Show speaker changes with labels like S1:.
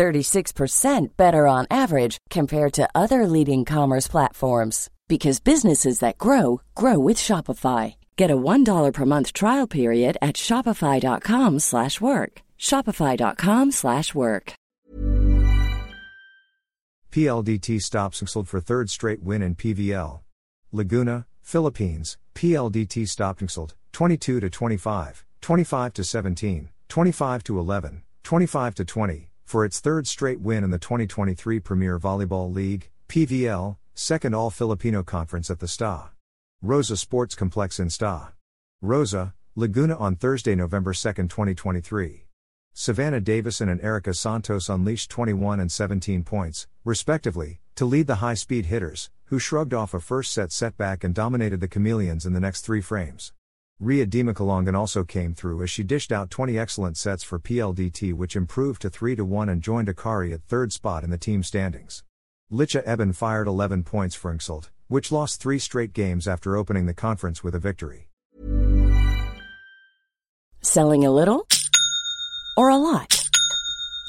S1: 36% better on average compared to other leading commerce platforms because businesses that grow grow with Shopify. Get a $1 per month trial period at shopify.com/work. shopify.com/work.
S2: PLDT stops Nxled for third straight win in PVL. Laguna, Philippines. PLDT stopped Nxled 22 to 25, 25 to 17, 25 to 11, 25 to 20 for its third straight win in the 2023 Premier Volleyball League, PVL, second All Filipino Conference at the STA. Rosa Sports Complex in STA. Rosa, Laguna on Thursday, November 2, 2023. Savannah Davison and Erica Santos unleashed 21 and 17 points, respectively, to lead the high speed hitters, who shrugged off a first set setback and dominated the Chameleons in the next three frames. Rhea Dimaculangan also came through as she dished out 20 excellent sets for PLDT, which improved to 3 1 and joined Akari at third spot in the team standings. Lycha Ebon fired 11 points for Nxled, which lost three straight games after opening the conference with a victory.
S1: Selling a little or a lot?